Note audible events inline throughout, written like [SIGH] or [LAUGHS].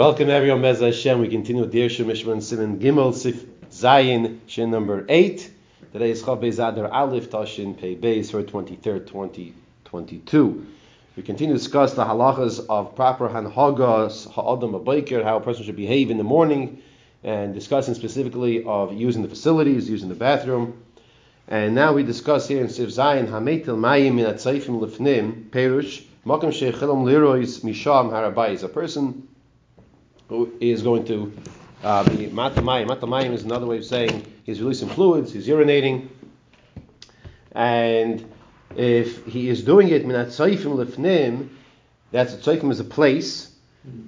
Welcome everyone, Bez Hashem. We continue with Deir Mishman Simon Gimel Sif Zayin Shin number eight. Today is Chav Adar Aleph Tashin Pei Beis for 23rd, 2022. We continue to discuss the halachas of proper hanhagas ha'adam abayker, how a person should behave in the morning, and discussing specifically of using the facilities, using the bathroom. And now we discuss here in Sif Zayin Hametil Mayim Min Atzaifim Lifnim Perush Makam Shechilam Lirois Misham Harabayis. A person is going to uh, be matamayim. Matamayim is another way of saying he's releasing fluids, he's urinating, and if he is doing it minat tzayfim lefnim, that's a tzayfim is a place.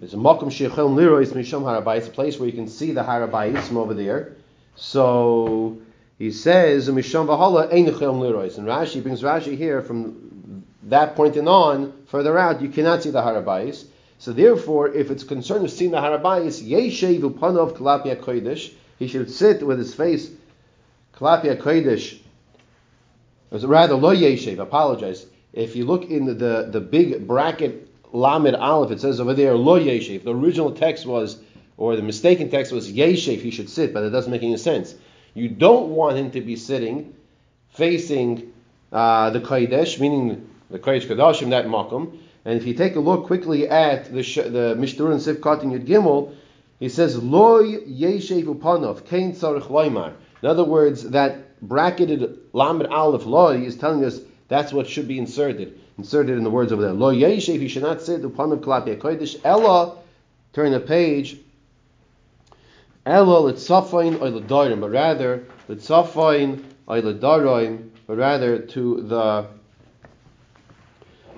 It's a makom shechel lirois misham. It's a place where you can see the harabayis from over there. So he says misham v'hala ein lirois. And Rashi brings Rashi here from that point and on further out. You cannot see the harabayis. So therefore, if it's concerned with seeing the Harabayis, Yeshev Upanov Kalapia Kodesh, he should sit with his face Kalapia Kodesh. Rather, Lo Yeshev, apologize. If you look in the, the, the big bracket Lamed Aleph, it says over there Lo Yeshev. The original text was, or the mistaken text was Yeshev, he should sit, but it doesn't make any sense. You don't want him to be sitting facing uh, the Kodesh, meaning the Kodesh Kodashim, that Makom. And if you take a look quickly at the the Mishtur and Sivkat in Yud Gimel, he says loy yeshev upanov kain tzarich loymar. In other words, that bracketed lamed aleph loy is telling us that's what should be inserted. Inserted in the words over there. Lo yeshev, he should not say upanov kalapia kodesh. Ella, turn the page. Ella litzafain oiladorim, but rather litzafain oiladorim, but rather to the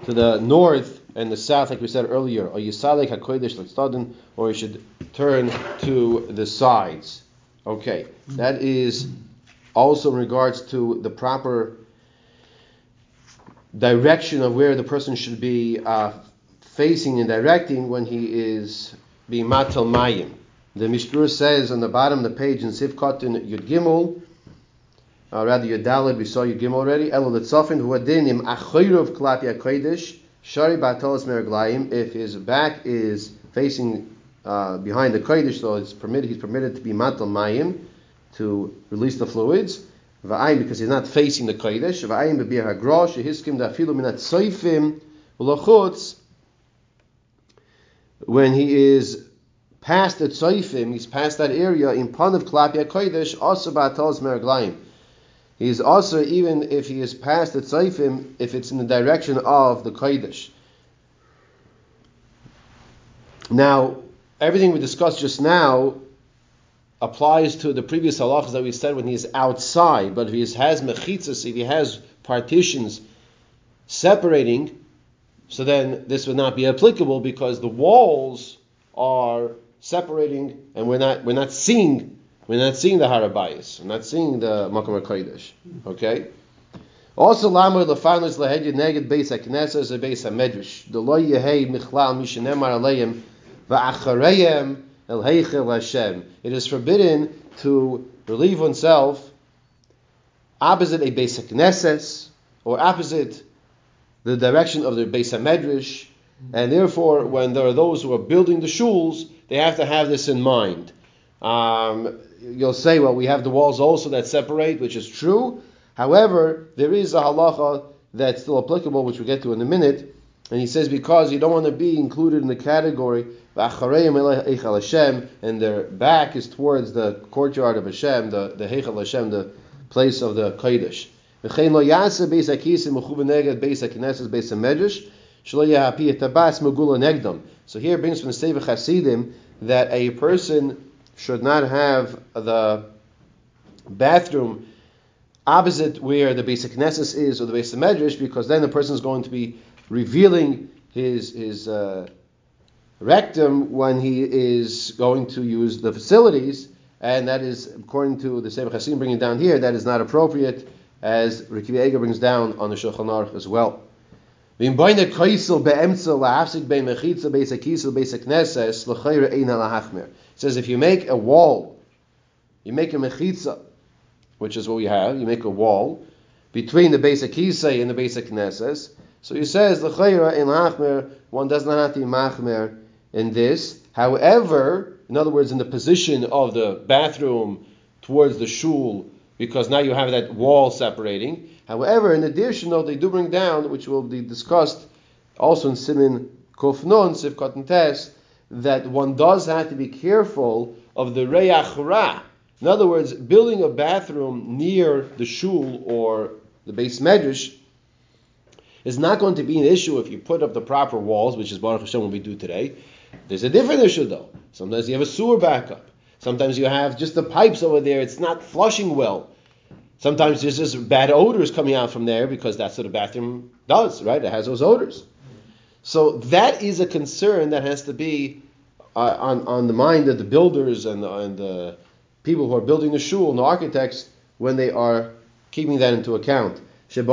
to the north and the south, like we said earlier, or Yisalek or you should turn to the sides. Okay, that is also in regards to the proper direction of where the person should be uh, facing and directing when he is being matal mayim. The Mishpur says on the bottom of the page in Sivkot in Yud Gimel, uh, rather Yudalid, we saw Yud Gimel already, Elo Letzofin, Huadinim Achoyrov Klapi HaKodesh, Shari Batolas Meraglayim, if his back is facing uh, behind the Kodesh, so it's permitted, he's permitted to be Matal Mayim, to release the fluids. Va'ayim, because he's not facing the Kodesh. Va'ayim bebir hagrosh, yehiskim dafilu minat soifim, v'lochutz, when he is past the tsoifim, he's past that area, in panav klapia kodesh, also batolas meraglayim. He is also, even if he is past the tzaifim, if it's in the direction of the kodesh. Now, everything we discussed just now applies to the previous halachas that we said when he is outside. But if he has mechitzas, if he has partitions separating, so then this would not be applicable because the walls are separating, and we're not we're not seeing we're not seeing the Harabayas. We're not seeing the Makom HaKodesh. Okay? Also, Lamar Lefanis Lahedya Neged Beis HaKnesses Beis HaMedrash. The Lo Yehei Michlal Mishanemar Aleim Va'achareyem El Heichel Hashem. It is forbidden to relieve oneself opposite a Beis HaKnesses or opposite the direction of the Beis HaMedrash. And therefore, when there are those who are building the shuls, they have to have this in mind. Um, you'll say, well, we have the walls also that separate, which is true. However, there is a halacha that's still applicable, which we'll get to in a minute. And he says because you don't want to be included in the category and their back is towards the courtyard of Hashem, the the Heichal Hashem, the place of the Kodesh. So here brings from the Sefer Hasidim that a person should not have the bathroom opposite where the Beis HaKnesses is or the Beis HaMedrash, because then the person is going to be revealing his his uh, rectum when he is going to use the facilities, and that is according to the Sefer Chasim bringing down here, that is not appropriate, as Rikiv Ega brings down on the Shulchan Aruch as well. Says if you make a wall, you make a mechitza, which is what we have, you make a wall between the Beis HaKisei and the Beis HaKnesses. So he says the chayra in lachmer one does not have to be machmer in this. However, in other words, in the position of the bathroom towards the shul, because now you have that wall separating. However, in addition, though, they do bring down, which will be discussed also in Simin Kofnon, Sivkot and Tes, that one does have to be careful of the Reyach Ra. In other words, building a bathroom near the shul or the Beis Medrash is not going to be an issue if you put up the proper walls, which is Baruch Hashem what we do today. There's a different issue though. Sometimes you have a sewer backup. Sometimes you have just the pipes over there. It's not flushing well. Sometimes there's just bad odors coming out from there because that's what a bathroom does, right? It has those odors. So that is a concern that has to be uh, on, on the mind of the builders and the, and the people who are building the shul and the architects when they are keeping that into account. In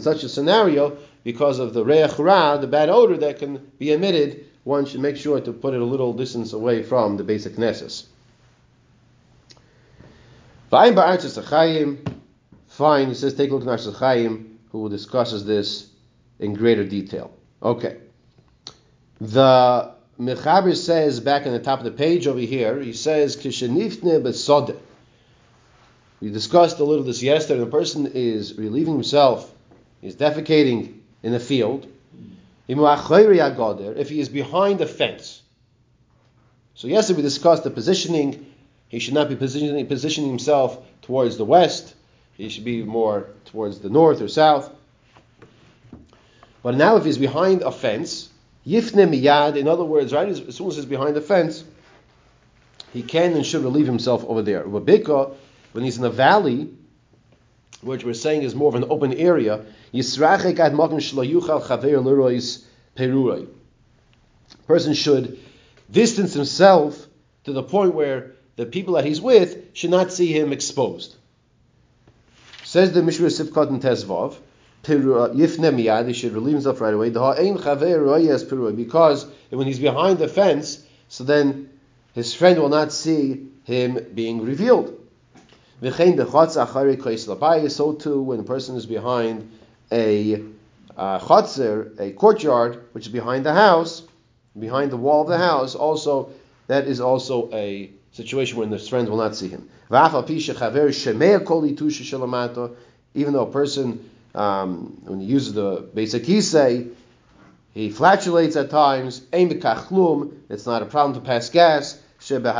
such a scenario, because of the reach ra, the bad odor that can be emitted, one should make sure to put it a little distance away from the Beis HaKnesses. Fine, he says, take a look at Chaim, who discusses this in greater detail. Okay. The Mechaber says back in the top of the page over here, he says, Kishenifne besode. We discussed a little this yesterday. The person is relieving himself, he's defecating in the field. If he is behind a fence. So yesterday we discussed the positioning. He should not be positioning, positioning himself towards the west. He should be more towards the north or south. But now if he's behind a fence, Yifne miyad, in other words, right as soon as he's behind the fence, he can and should relieve himself over there. Rabika, when he's in a valley, which we're saying is more of an open area, Person should distance himself to the point where the people that he's with should not see him exposed. Says the Mishra Sivkot and Tezvav, Yifne miyad, he should relieve himself right away. Because when he's behind the fence, so then his friend will not see him being revealed. So too, when a person is behind a uh, chotzer, a courtyard, which is behind the house, behind the wall of the house, also that is also a situation when his friends will not see him. Even though a person um, when he uses the Beis HaKisei, he flatulates at times. It's not a problem to pass gas. It's not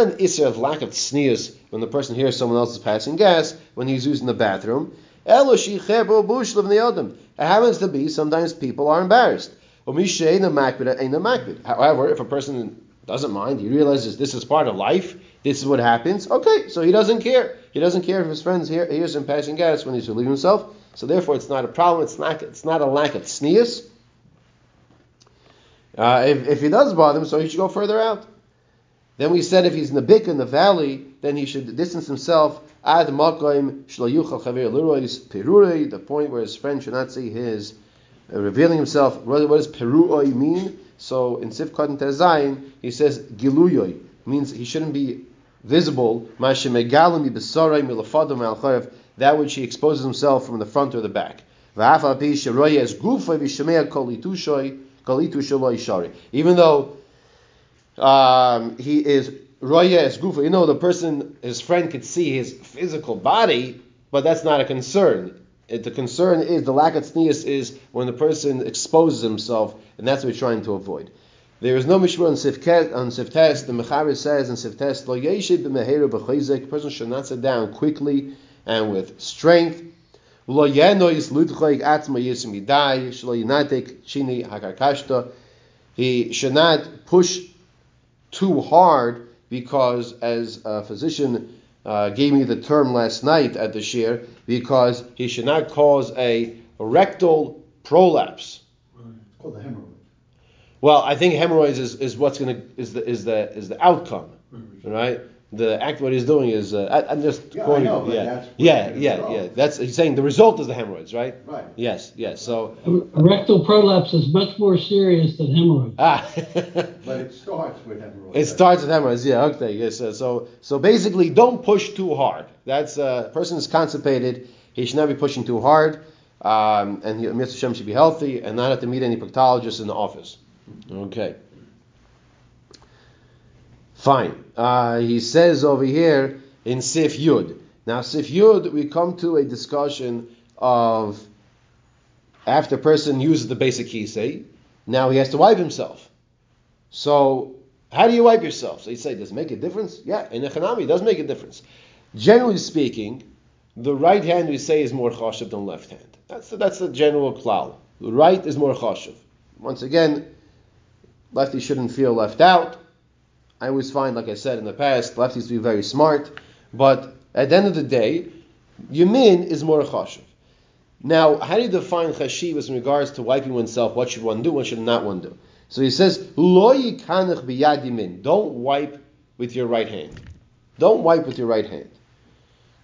an isser of lack of tznius when the person hears someone else is passing gas when he's using the bathroom. It happens to be sometimes people are embarrassed. However, if a person doesn't mind, he realizes this is part of life, this is what happens, okay, so he doesn't care. He doesn't care if his friends hear, hears him passing gas when he's relieving himself. So therefore, it's not a problem. It's not. It's not a lack of tznius. Uh, if, if he does bother him, so he should go further out. Then we said if he's in the bik in the valley, then he should distance himself ad makoim shlayuchal chaver lirois perurei, the point where his friend should not see his uh, revealing himself. What, what does peruroi mean? So in Sifkat and Tezayin, he says giluyoy means he shouldn't be visible, that which he exposes himself from the front or the back. Even though um, he is roya es gufa, you know, the person, his friend could see his physical body, but that's not a concern. It, the concern is the lack of tznius is when the person exposes himself, and that's what we're trying to avoid. There is no mishmur on sifket on siftes. The mechaber says in siftes lo yeshid b'meheru b'chayzik. person should not sit down quickly and with strength. Lo yenois ludchoik atzma yisim yidai. Shlo yinatek chini hakarkashta. He should not push too hard because, as a physician uh, gave me the term last night at the shiur, because he should not cause a rectal prolapse. It's called the hemorrhoid. Well, I think hemorrhoids is, is what's going to is the is the is the outcome, right? The act what he's doing is uh, I, am just yeah, quoting. Know, yeah, yeah, yeah, yeah. That's he's saying the result is the hemorrhoids, right? Right. Yes, yes. So a rectal prolapse is much more serious than hemorrhoids. Ah. [LAUGHS] but it starts with hemorrhoids. It starts with hemorrhoids. Yeah. Okay. Yes. Uh, so so basically, don't push too hard. That's a uh, person is constipated. He should not be pushing too hard. um, and he, Mr. Shem should be healthy and not have to meet any proctologist in the office. Okay. Fine. Uh, he says over here in Sif Yud. Now, Sif Yud, we come to a discussion of after a person uses the Beis HaKisei, now he has to wipe himself. So, how do you wipe yourself? So you say, does it make a difference? Yeah, in Echanami, it does make a difference. Generally speaking, the right hand we say is more chashiv than left hand. That's the, that's the general klal. The right is more chashiv. Once again, lefty shouldn't feel left out. I always find, like I said in the past, lefties to be very smart, but at the end of the day, yamin is more chashiv. Now, how do you define chashivas in regards to wiping oneself? What should one do? What should not one do? So he says. Don't wipe with your right hand. Don't wipe with your right hand.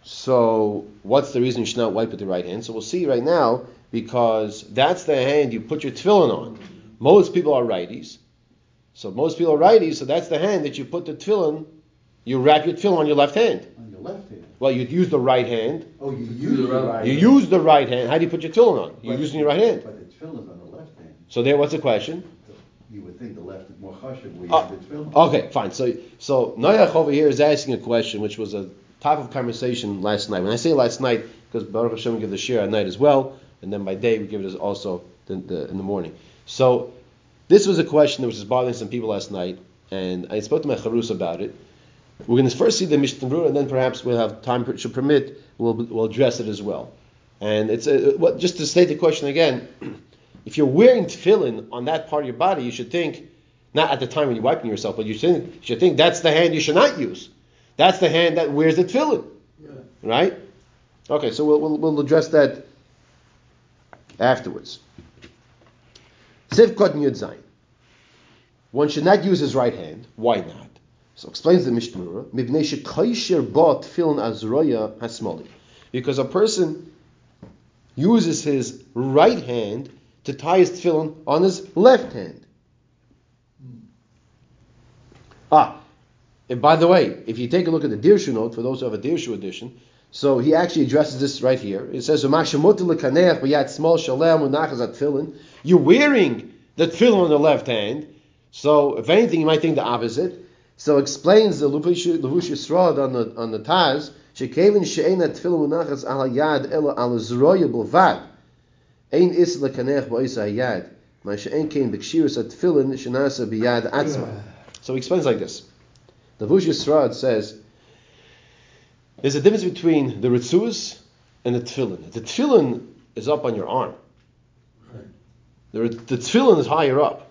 So, what's the reason you should not wipe with the right hand? So we'll see right now because that's the hand you put your tefillin on. Most people are righties. So most people are righties, so that's the hand that you put the tefillin, you wrap your tefillin on your left hand. On your left hand. Well, you'd use the right hand. Oh, you use the right You hand. use the right hand. How do you put your tefillin on? You're But- using your right hand. But the tefillin's on the left hand. So there, what's the question? You would think the left is more chashiv where you Oh, have the tefillin. Okay, fine. So, so Noach over here is asking a question, which was a topic of conversation last night. When I say last night, because Baruch Hashem give the shiur at night as well, and then by day we give it as also the, the, in the morning. So, this was a question that was bothering some people last night, and I spoke to my charus about it. We're going to first see the Mishnah Berurah, and then perhaps we'll have time should permit, we'll, we'll address it as well. And it's a, what, just to state the question again. [CLEARS THROAT] If you're wearing tefillin on that part of your body, you should think, not at the time when you're wiping yourself, but you should, you should think that's the hand you should not use. That's the hand that wears the tefillin. Right? Okay, so we'll, we'll, we'll address that afterwards. Sivkot Yud Zayin. One should not use his right hand. Why not? So explains the Mishnah Berurah, "Mibnei shekaysher ba tefillin azroya hasmali." Because a person uses his right hand to tie his tefillin on his left hand. Ah, and by the way, if you take a look at the Dirshu note, for those who have a Dirshu edition, so he actually addresses this right here. It says. You're wearing the tefillin on the left hand, so if anything, you might think the opposite. So explains the Levushei Serad on the on the Taz, shekevin she'ena tefillin munachas al hayad ela al zroya b'lvad. Ein is lekanech ba'is hayad. Ma she'en kein b'kshiris at-tefillin shenasa b'yad atzma. So he explains like this. The Vush Yisrael says there's a difference between the ritzus and the tefillin. The tefillin is up on your arm. The, the tefillin is higher up.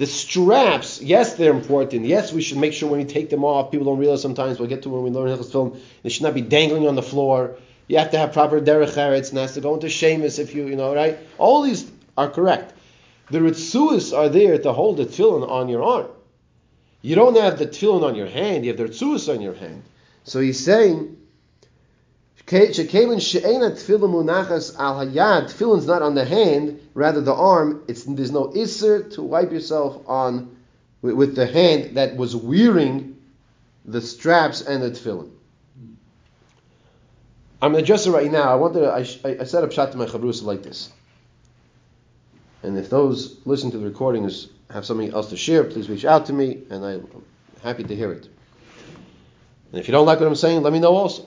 The straps, yes, they're important. Yes, we should make sure when we take them off, people don't realize sometimes, we'll get to when we learn Hilchos film. they should not be dangling on the floor. You have to have proper derech eretz, and has to go into shemus if you, you know, right? All these are correct. The ritzuas are there to hold the tefillin on your arm. You don't have the tefillin on your hand, you have the ritzuas on your hand. So he's saying, Shekelin she'ena tefillin munachas al hayad. Tefillin's not on the hand, rather the arm. It's there's no isser to wipe yourself on with, the hand that was wearing the straps and the tefillin. I'm going address it right now. I wanted to, I, I set up shot to my chavrusa like this. And if those listening to the recordings have something else to share, please reach out to me, and I'm happy to hear it. And if you don't like what I'm saying, let me know also.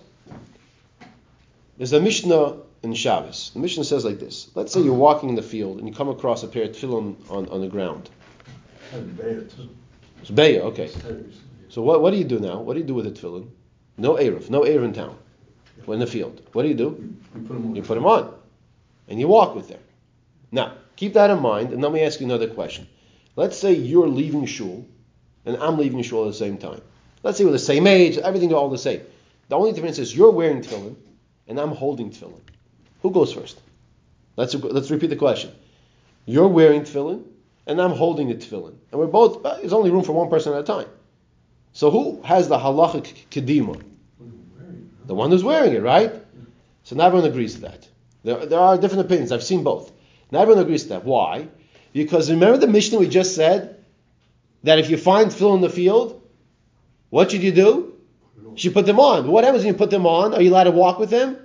There's a Mishnah in Shabbos. The Mishnah says like this. Let's say you're walking in the field and you come across a pair of tefillin on, on the ground. It's Beya, okay. So what, what do you do now? What do you do with the tefillin? No Erev, no Erev in town. We're in the field. What do you do? You put them on. And you walk with them. Now, keep that in mind, and let me ask you another question. Let's say you're leaving shul, and I'm leaving shul at the same time. Let's say we're the same age, everything's all the same. The only difference is you're wearing tefillin, and I'm holding tefillin. Who goes first? Let's, let's repeat the question. You're wearing tefillin, and I'm holding the tefillin. And we're both, there's only room for one person at a time. So who has the halachic kedima? The one who's wearing it, right? So not everyone agrees to that. There, there are different opinions. I've seen both. Not everyone agrees to that. Why? Because remember the Mishnah we just said that if you find tefillin in the field, what should you do? You should put them on. What happens when you put them on? Are you allowed to walk with them?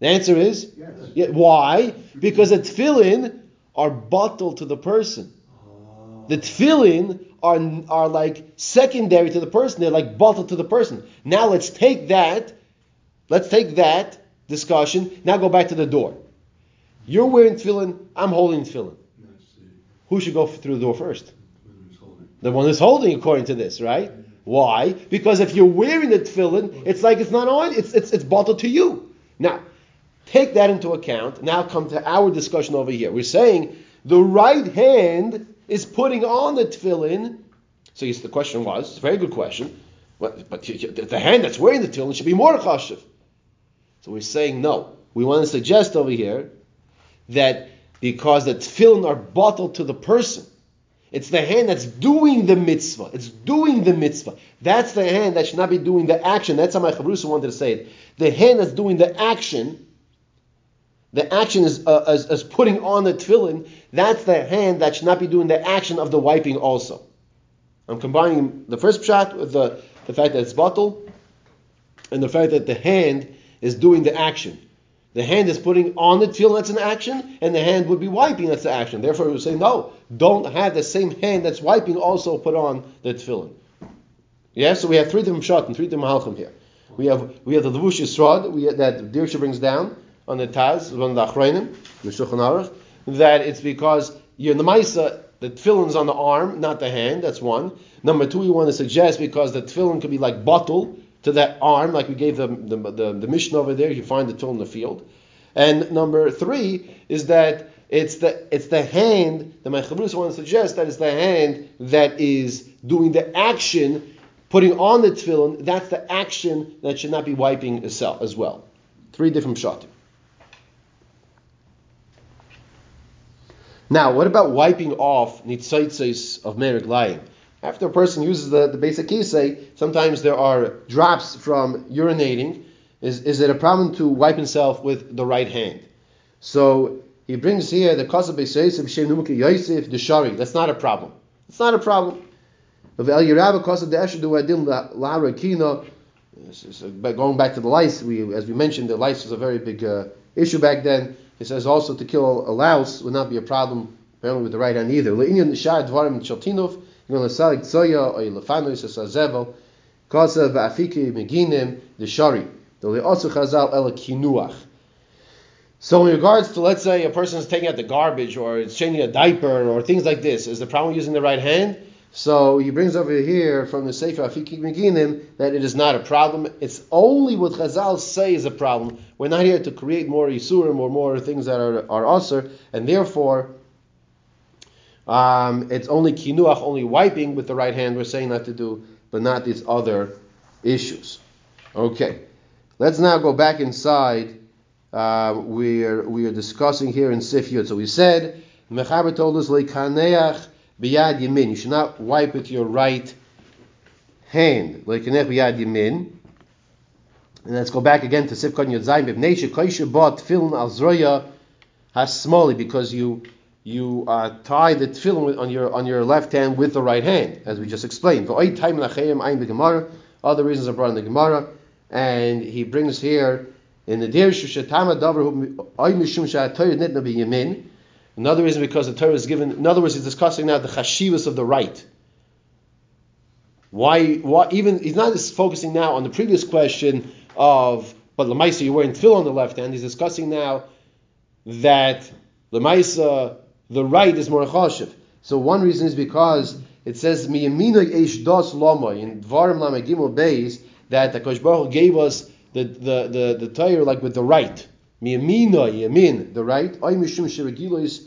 The answer is Yes. yeah, why? Because the tefillin are bottled to the person. The tefillin are, are like secondary to the person. They're like bottled to the person. Now let's take that, let's take that discussion. Now go back to the door. You're wearing tefillin, I'm holding tefillin. Who should go through the door first? The one who's holding, according to this, right? Why? Because if you're wearing the tefillin, it's like it's not on, it's, it's, it's bottled to you. Now, take that into account. Now come to our discussion over here. We're saying the right hand is putting on the tefillin. So yes, the question was, it's a very good question, but, but the hand that's wearing the tefillin should be more chashiv. So we're saying no. We want to suggest over here that because the tefillin are bottled to the person, it's the hand that's doing the mitzvah. It's doing the mitzvah. That's the hand that should not be doing the action. That's how my chavrusa wanted to say it. The hand that's doing the action, the action is, uh, is, is putting on the tefillin. That's the hand that should not be doing the action of the wiping also. I'm combining the first shot with the, the fact that it's bottled and the fact that the hand is doing the action. The hand is putting on the tefillin, that's an action, and the hand would be wiping, that's the action. Therefore, we would say, no, don't have the same hand that's wiping also put on the tefillin. Yeah, so we have three different shot and three different halachim here. We have we have the Levushei Serad we that Dirshu brings down on the Taz, on the Achreinim, the Aruch, that it's because you're in the Maisa, the tefillin's on the arm, not the hand. That's one. Number two, we want to suggest because the tefillin could be like bottle to that arm, like we gave the the, the, the mission over there. You find the tool in the field. And number three is that it's the it's the hand that my chavrus want to suggest that it's the hand that is doing the action, putting on the tefillin. That's the action that should not be wiping itself as well. Three different shatim. Now, what about wiping off nitzaitzes of meriglayim? After a person uses the, the Beis HaKisei, sometimes there are drops from urinating. Is, is it a problem to wipe himself with the right hand? So he brings here the kasab beisayisiv shem numuki yosef the shari. That's not a problem. It's not a problem. Laharakina. Going back to the lice, we as we mentioned, the lice was a very big uh, issue back then. He says also to kill a louse would not be a problem apparently with the right hand either. So in regards to let's say a person is taking out the garbage or it's changing a diaper or things like this, is the problem using the right hand? So he brings over here from the Sefer Afiki Meginim that it is not a problem. It's only what Chazal say is a problem. We're not here to create more Isurim or more things that are, are Asr, and therefore um, it's only Kinuach, only wiping with the right hand we're saying not to do, but not these other issues. Okay, let's now go back inside. Uh, we're we are discussing here in Sif Yud. So we said Mechaber told us leikaneach biyad yamin. You should not wipe with your right hand. Leikaneach biyad yamin. And let's go back again to Sif Kon Yud Zayin. B'nei shekoishe bought tefillin al zroya hasmoli because you you uh, tie the tefillin on your on your left hand with the right hand, as we just explained. Other reasons are brought in the Gemara, and he brings here in the B'Yamin. Another reason because the Torah is given. In other words, he's discussing now the chashivas of the right. Why? Why? Even he's not just focusing now on the previous question of, but Lamaisa, you're wearing tefillin on the left hand. He's discussing now that Lamaisa, the right is more chashiv. So one reason is because it says miyamina eish dos lama in Dvarim Lama Gimel Beis that the Baruch gave us the the the, the Torah like with the right. Miyamina yamin the right. Ay mishum shiragilos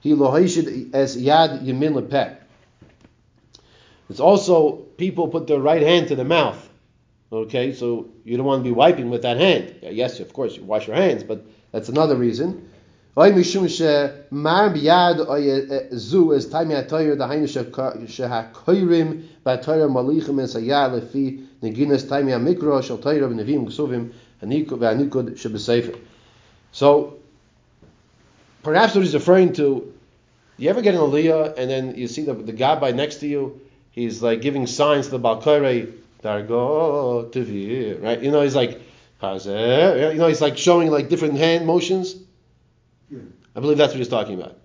he lohishid as yad yamin lepeh. It's also people put their right hand to the mouth. Okay, so you don't want to be wiping with that hand. Yes, of course, you wash your hands, but that's another reason. Oy mishum she mar biyad oy zu es taimi atoyer the hainu she hakoyrim batoyer malichim es hayad lefi neginas taimi amikro shel toyer v'nevim ksuvim hanikud v'anikud shebesefer. So perhaps what he's referring to, you ever get an aliyah and then you see the, the guy by next to you, he's like giving signs to the balkore, dargo tevi, right? You know, he's like. You know, he's like showing like different hand motions. Yeah. I believe that's what he's talking about.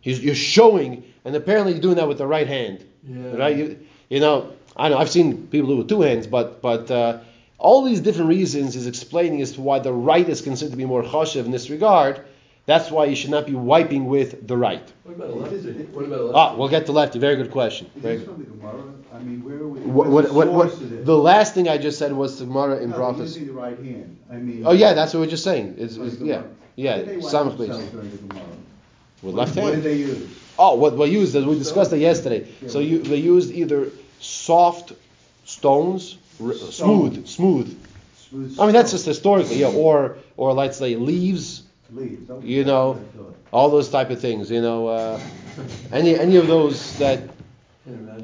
He's, you're showing, and apparently you're doing that with the right hand, Yeah. right? You, you know, I know I've seen people do it with two hands, but but uh, all these different reasons is explaining as to why the right is considered to be more chashiv in this regard. That's why you should not be wiping with the right. What about a lefty? What about a lefty? Ah, we'll get to lefty. Very good question. Is Very this good. from the Gemara? I mean, where are we? What, what, the what, what, the last thing I just said was the Gemara in No, Brachas. using the right hand. I mean. Oh yeah, that's what we're just saying. It's, From it's- the yeah, Gemara. Yeah, How did they wipe samach themselves based. during the Gemara? with What- left What did hand. they use? Oh, what we used as we discussed it yesterday. So you, they used either soft stones, r- smooth, smooth. Smooth I mean that's just historically, yeah, or or let's say leaves, Leaves. okay, you know, that's what I thought. all those type of things. You know, uh, any any of those that.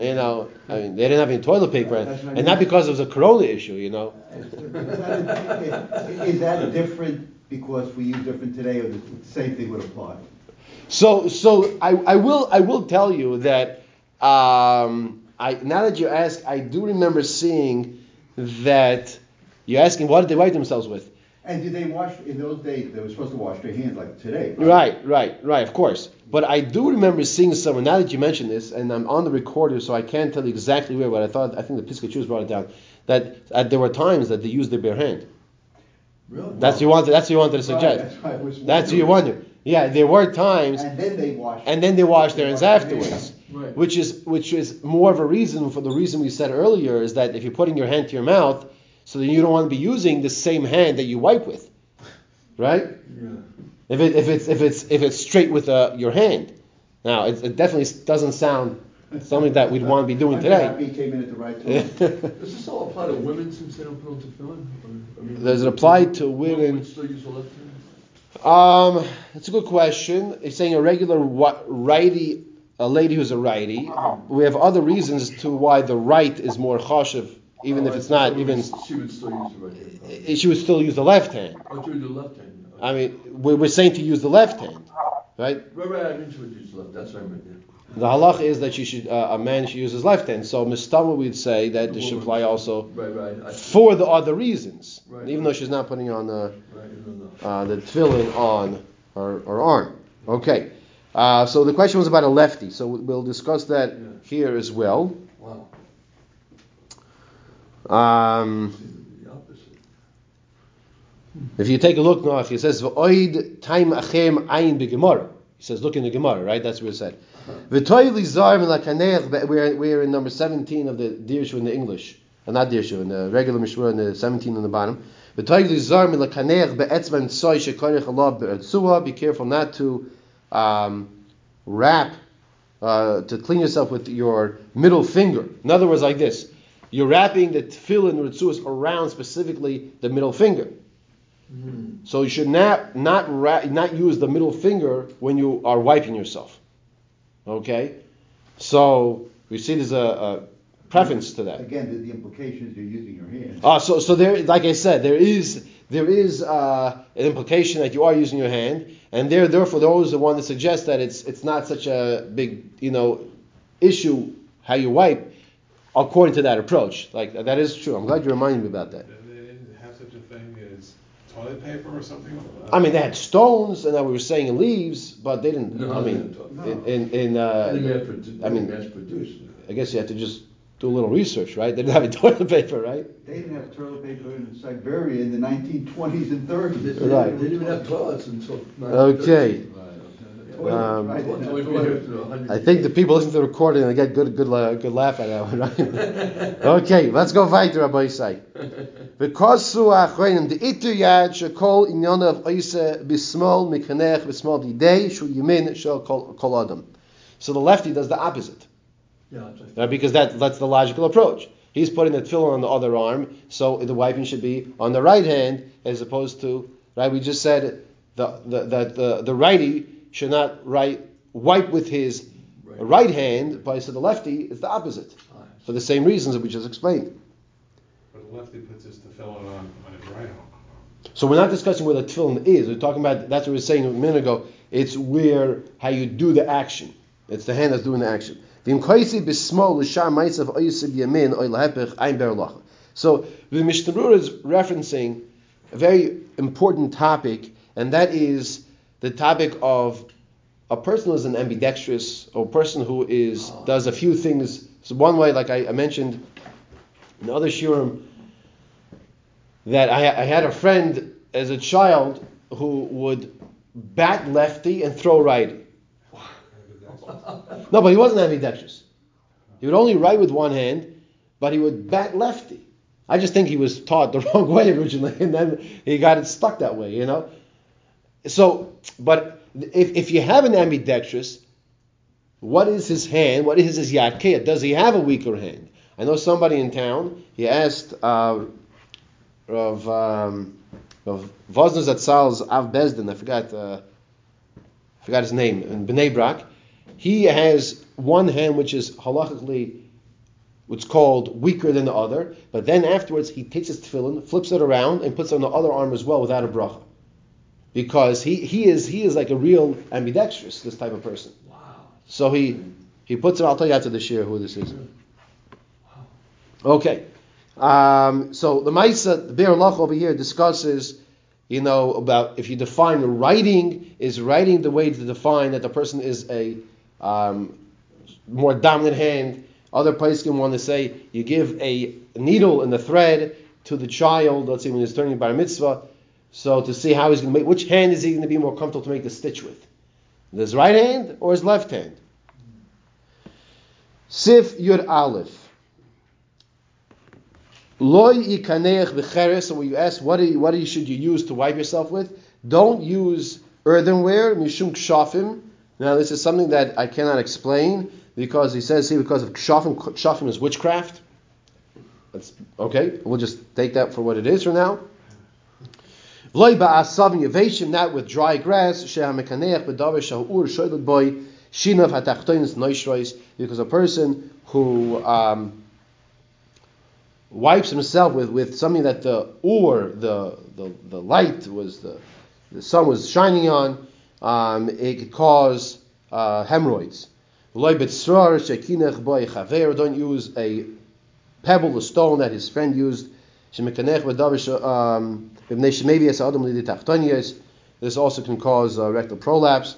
You know. I mean, they didn't have any toilet paper, and not because it was a Corona issue, you know. Is that different because we use different today, or the same thing would apply? So, so I, I will I will tell you that um, I now that you ask, I do remember seeing that you're asking what did they wipe themselves with? And did they wash, in those days, they were supposed to wash their hands like today? Right, right, right. Of course, but I do remember seeing someone. Now that you mention this, and I'm on the recorder, so I can't tell you exactly where, but I thought I think the Piscachus brought it down that uh, there were times that they used their bare hand. Really? That's what you wanted. That's what you wanted to Right, suggest. That's was That's what you wondering. wonder. Yeah, there were times. And then they wash. and then they wash their hands afterwards. Right. Which is which is more of a reason for the reason we said earlier is that if you're putting your hand to your mouth, so then you don't want to be using the same hand that you wipe with, right? Yeah. If it if it's if it's if it's straight with uh, your hand. Now it, it definitely doesn't sound something that we'd want to be doing I'm today. happy came in at the right time. [LAUGHS] Does this all apply to women since they don't put on tefillin? Or, I mean, Does it apply to women? would still use the left hand? Um, that's a good question. It's saying a regular wa- righty, a lady who's a righty. We have other reasons to why the right is more chashiv, even Oh, if it's not even. She would still use the right hand. She would still use the left hand. Oh, she would do the left hand. I mean, we're we're saying to use the left hand, right? Right, right, I mean she would use the left. That's what I meant, yeah. The halach is that she should, uh, a man should use his left hand. So mistama we'd say that this should apply also Right, right. For the other reasons, Right. even though she's not putting on the no, no. uh, the tefillin on her, her arm. Okay. Uh, so the question was about a lefty. So we'll discuss that Yeah. here as well. Um, if you take a look now, he says time achem ayin. He says, look in the Gemara, right? That's what it said. V'toy li lakaneach, We're we're in number 17 of the Dirshu in the English, uh, not Dirshu, in the regular Mishmur in the 17 on the bottom. V'toy li zar min lakaneach be'etzva tsoy shekorech Allah be'etzua. Be careful not to um, wrap, uh, to clean yourself with your middle finger. In other words, like this. You're wrapping the tefillin ritzuas around specifically the middle finger. Mm. So you should not not ra- not use the middle finger when you are wiping yourself. Okay, so we see there's a, a preference to that. Again, the, the implications, you're using your hands. Ah, so so there, like I said, there is there is uh, an implication that you are using your hand, and there therefore those the one that suggest that it's it's not such a big you know issue how you wipe according to that approach. Like that is true. I'm glad you reminded me about that. They didn't have such a thing as toilet paper or something? I mean, they had stones, and then we were saying leaves, but they didn't. No, I mean, didn't. in in, in uh, They I mean- mass produced. I guess you had to just do a little research, right? They didn't have any [LAUGHS] toilet paper, right? They didn't have toilet paper in Siberia in the 1920s and 30s. they, Right. they didn't even have toilets until. Okay. 1913. Toilets, Um, right? Well, we made it to 100 I think the people listen to the recording and they get good good uh, good laugh at that one, right? [LAUGHS] okay, let's go fight weiter, Rabbi Isai. Because su achreinim the itu yad shekol inyan of oise bismol mikanech bismol didei shu yimin shel kol kol adam. So the lefty does the opposite. Yeah, right. Right, because that, that's the logical approach. He's putting the tefillin on the other arm, so the wiping should be on the right hand as opposed to right. We just said the, the, that the, the righty should not right wipe with his Right. right hand, but so the lefty is the opposite Ah, for the same reasons that we just explained. But the lefty puts his tefillin on, on his right arm. So we're not discussing where the tefillin is. We're talking about that's what we were saying a minute ago. It's where how you do the action. It's the hand that's doing the action. So the Mishnah is referencing a very important topic, and that is the topic of a person who is an ambidextrous, or a person who is oh. does a few things. So one way, like I, I mentioned in other shiurim, that I, I had a friend as a child who would bat lefty and throw righty. [LAUGHS] No, but he wasn't ambidextrous. He would only write with one hand, but he would bat lefty. I just think he was taught the [LAUGHS] wrong way originally, and then he got it stuck that way, you know. So, but if, if you have an ambidextrous, what is his hand? What is his yad Does he have a weaker hand? I know somebody in town. He asked uh, of um, of Vosner Zatzal's Av Bezdin. I forgot. Uh, I forgot his name in Bnei Brak. He has one hand which is halachically what's called weaker than the other, but then afterwards he takes his tefillin, flips it around, and puts it on the other arm as well without a bracha. Because he, he is he is like a real ambidextrous, this type of person. Wow. So he he puts it. I'll tell you after the shiur who this is. Okay. Um, so the Maisa, the Be'er Lach over here discusses, you know, about if you define writing, is writing the way to define that the person is a um, more dominant hand. Other places can want to say you give a needle and the thread to the child, let's say when he's turning bar mitzvah, so to see how he's going to make, which hand is he going to be more comfortable to make the stitch with? His right hand or his left hand? Sif Yud Aleph. Loy ikaneach v'cheres. So when you ask what, you, what you, should you use to wipe yourself with, don't use earthenware mishum kshafim. Now this is something that I cannot explain because he says here because of kshafim. Kshafim is witchcraft. That's okay. We'll just take that for what it is for now. Loy ba'asavim yaveshim, not with dry grass. She'hamekaneach b'davar sha'ur shoyled boy shinav hatachtoinis noishrois. Because a person who um, wipes himself with, with something that the or the, the, the light was the, the sun was shining on, um, it could cause uh, hemorrhoids. Don't use a pebble, a stone that his friend used. Um, this also can cause uh, rectal prolapse.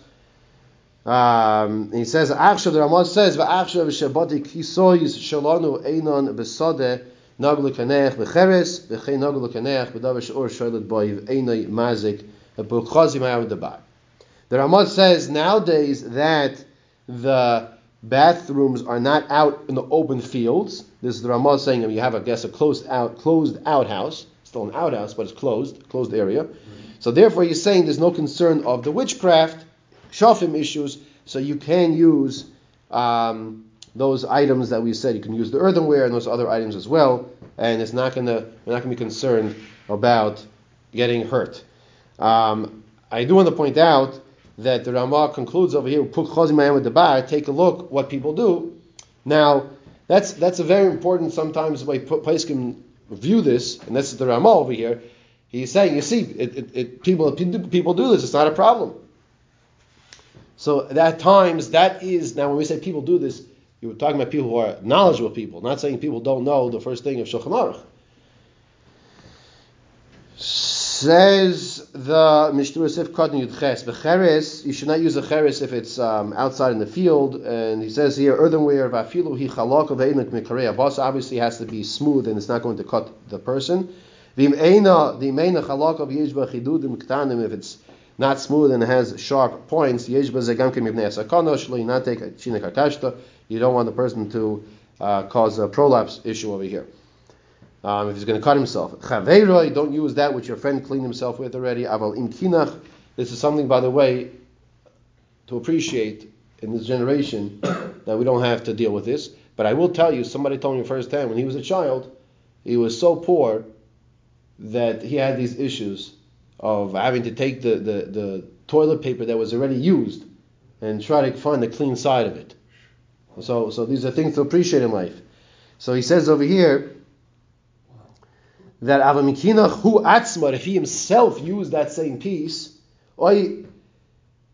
Um, he says, "Achshav." The Ramah says, "Va'achshav shabati kisoyis shalanu einon besade nagul kanech becheres v'chein nagul kanech b'davar she'or shoylet boy einay mazik b'chazim ha'avad The Ramah says nowadays that the bathrooms are not out in the open fields. This is the Ramah saying mean, you have, I guess, a closed out closed outhouse, still an outhouse, but it's closed, closed area. So therefore, he's saying there's no concern of the witchcraft shafim issues, so you can use um, those items that we said. You can use the earthenware and those other items as well, and it's not gonna we're not gonna be concerned about getting hurt. Um, I do want to point out that the Ramah concludes over here, with the bar, take a look what people do. Now, that's that's a very important sometimes way place can view this, and that's the Ramah over here. He's saying, you see, it, it, it, people people do this. It's not a problem. So at times that is now when we say people do this, you were talking about people who are knowledgeable people, not saying people don't know the first thing of Shulchan Aruch. Says the Mishnah Sif Kodin Yudches, the you should not use a cheres if it's um, outside in the field. And he says here, earthenware, vafilu hi chalak of einik mikarei abas obviously has to be smooth and it's not going to cut the person. The imeina, the imeina chalak of yeshba chidudim ktanim, if it's not smooth and has sharp points. You not take chinakartashta you don't want the person to uh, cause a prolapse issue over here. Um, if he's going to cut himself, don't use that which your friend cleaned himself with already. This is something, by the way, to appreciate in this generation [COUGHS] that we don't have to deal with this. But I will tell you, somebody told me firsthand when he was a child, he was so poor that he had these issues of having to take the, the, the toilet paper that was already used and try to find the clean side of it. So, so these are things to appreciate in life. So he says over here that Avamikinach hu atzmar, if he himself used that same piece, or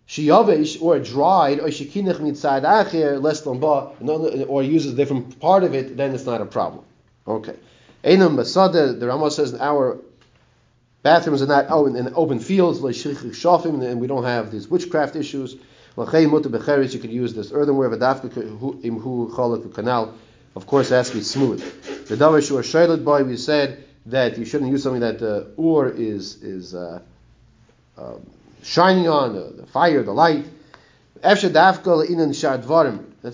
shiyavish, or dried, or shikinach mitzad acher, less lamba, or uses a different part of it, then it's not a problem. Okay. Einam basada, the Rama says in our bathrooms are not oh, in, in open fields, and we don't have these witchcraft issues. You could use this earthenware, imhu chalak canal. Of course, it has to be smooth. The davar shur shaylet boy, we said that you shouldn't use something that the ur is is uh, uh, shining on, the, the fire, the light. That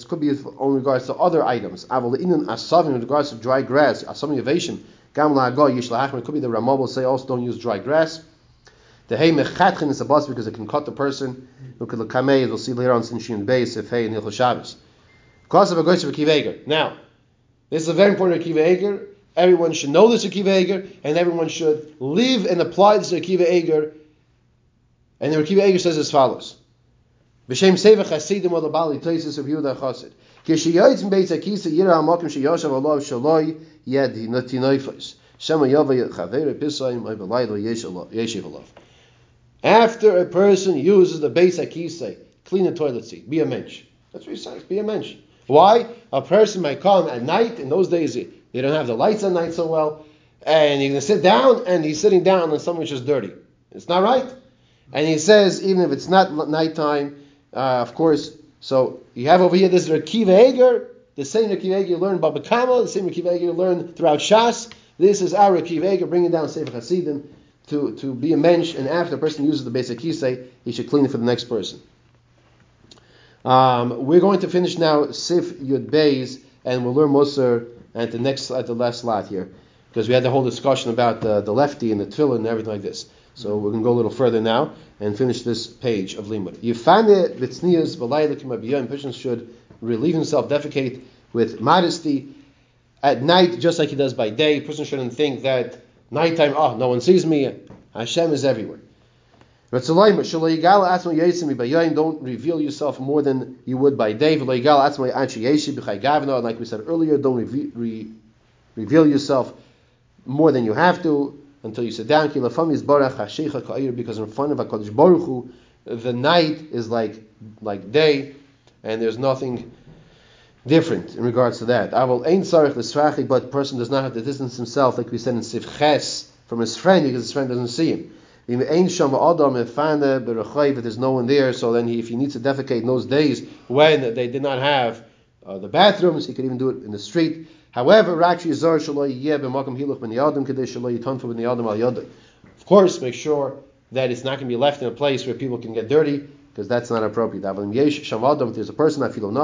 could be in regards to other items. In regards to dry grass. Yish It could be the Ramah will say also don't use dry grass. The hey mechatchin is a bus because it can cut the person. Look at the kamei. We'll see later on in Shin Beis if hey and Hilchot Shabbos. Now, this is a very important Akiva. Everyone should know the Akiva Eger, and everyone should live and apply the Akiva Eger. And the Akiva Eger says as follows. B'shem Sefer Chasidim Ola Bali Toises of Yehuda Chasid. Kishiyoyt Beis HaKisei Yira HaMokim Sheyoshav Allah Shaloi Yed Natinoifos. Shema Yava Chavere Pisayim Oivalaylo Yeshiv Allah. After a person uses the Beis HaKisei, clean the toilet seat. Be a mensch. That's what he says. Be a mensch. Why? A person might come at night. In those days, they don't have the lights at night so well, and he's going to sit down, and he's sitting down on something which is dirty. It's not right. And he says, even if it's not nighttime, uh, of course. So you have over here this Rekiva Eger, the same Rekiva Eger you learn Baba Kama, the same Rekiva Eger you learn throughout Shas. This is our Rekiva Eger, bringing down Sefer Hasidim to, to be a mensch, and after a person uses the beis hakisei, he should clean it for the next person. Um, we're going to finish now Sif Yud Beis, and we'll learn Musar at the next at the last slot here, because we had the whole discussion about the, the lefty and the tefillin and everything like this. So we're going to go a little further now and finish this page of Limud. Yifane b'tznius v'laylakim abiyah. Person should relieve himself, defecate with modesty at night, just like he does by day. Person shouldn't think that nighttime, oh, no one sees me. Hashem is everywhere. Don't reveal yourself more than you would by day. Like we said earlier, don't re- reveal yourself more than you have to until you sit down. Because in front of Hakadosh Baruch Hu, the night is like like day, and there's nothing different in regards to that. Aval ein but person does not have to distance himself, like we said in Sivches, from his friend because his friend doesn't see him. If there's no one there, so then he, if he needs to defecate in those days when they did not have uh, the bathrooms, he could even do it in the street. However, of course, make sure that it's not going to be left in a place where people can get dirty, because that's not appropriate. If there's a person, even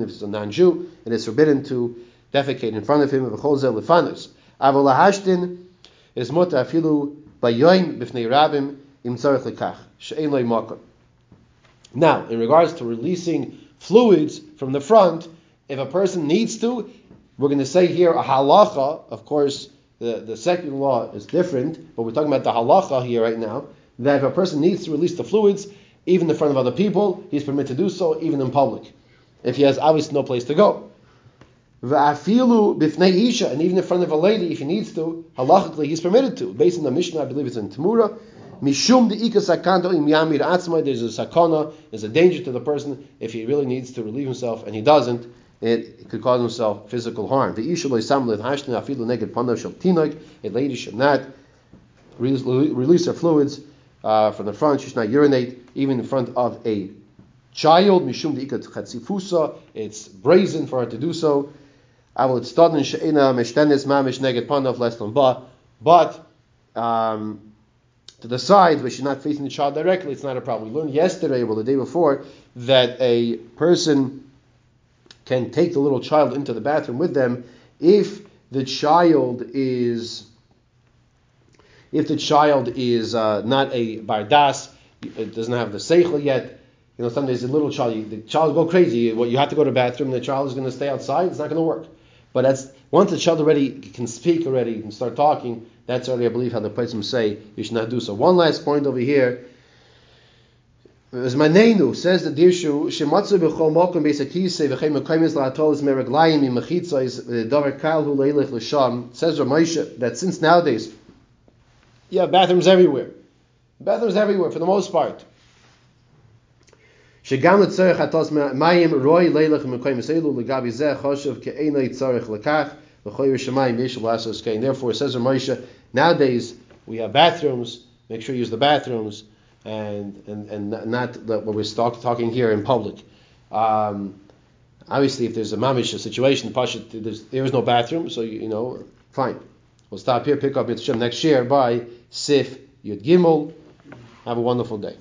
if it's a non-Jew, it is forbidden to defecate in front of him is muta afilu rabim im tzarech lekach she'en loy makom. Now, in regards to releasing fluids from the front, if a person needs to, we're going to say here a halacha. Of course, the, the secular law is different, but we're talking about the halacha here right now. That if a person needs to release the fluids, even in front of other people, he's permitted to do so, even in public, if he has obviously no place to go. And even in front of a lady, if he needs to, halachically he's permitted to. Based on the Mishnah, I believe it's in Tamura. Mishum de ika sakanto im yamir atzma, there's a sakana, there's a danger to the person if he really needs to relieve himself and he doesn't, it, could cause himself physical harm. The isha loisam hashtin afilu neged panav shel tinoik, a lady should not release her fluids uh, from the front, she should not urinate, even in front of a child, mishum de ika chatzifusa, it's brazen for her to do so. But um, to the side, where she's not facing the child directly, it's not a problem. We learned yesterday, well, the day before, that a person can take the little child into the bathroom with them if the child is if the child is uh, not a bardas, it doesn't have the seichel yet. You know, sometimes a little child, the child will go crazy. What you have to go to the bathroom, the child is going to stay outside. It's not going to work. But that's once the child already can speak already and start talking, that's already I believe how the Pesachim say you should not do so. One last point over here. As Manenu says the Dirshu, Shematzu b'chol mokum beisakise v'chem mekaymis la'atolis meraglayim im mechitzais uh, davar kal hu leilech l'sham. Says Ramosha that since nowadays you have bathrooms everywhere, bathrooms everywhere for the most part. שגם לצורך הטוס מים רוי לילך ממקום מסלו לגבי זה חושב כאינו צורך לכך V'choyer shemayim yishal lasos kein. Therefore, says Rav Moshe, nowadays we have bathrooms. Make sure you use the bathrooms and and and not what we're talk, talking here in public. Um, obviously, if there's a mamish situation, Pasha, there's, there is no bathroom, so you, you know, fine. We'll stop here, pick up Mitzvah next year by Sif Yud Gimel. Have a wonderful day.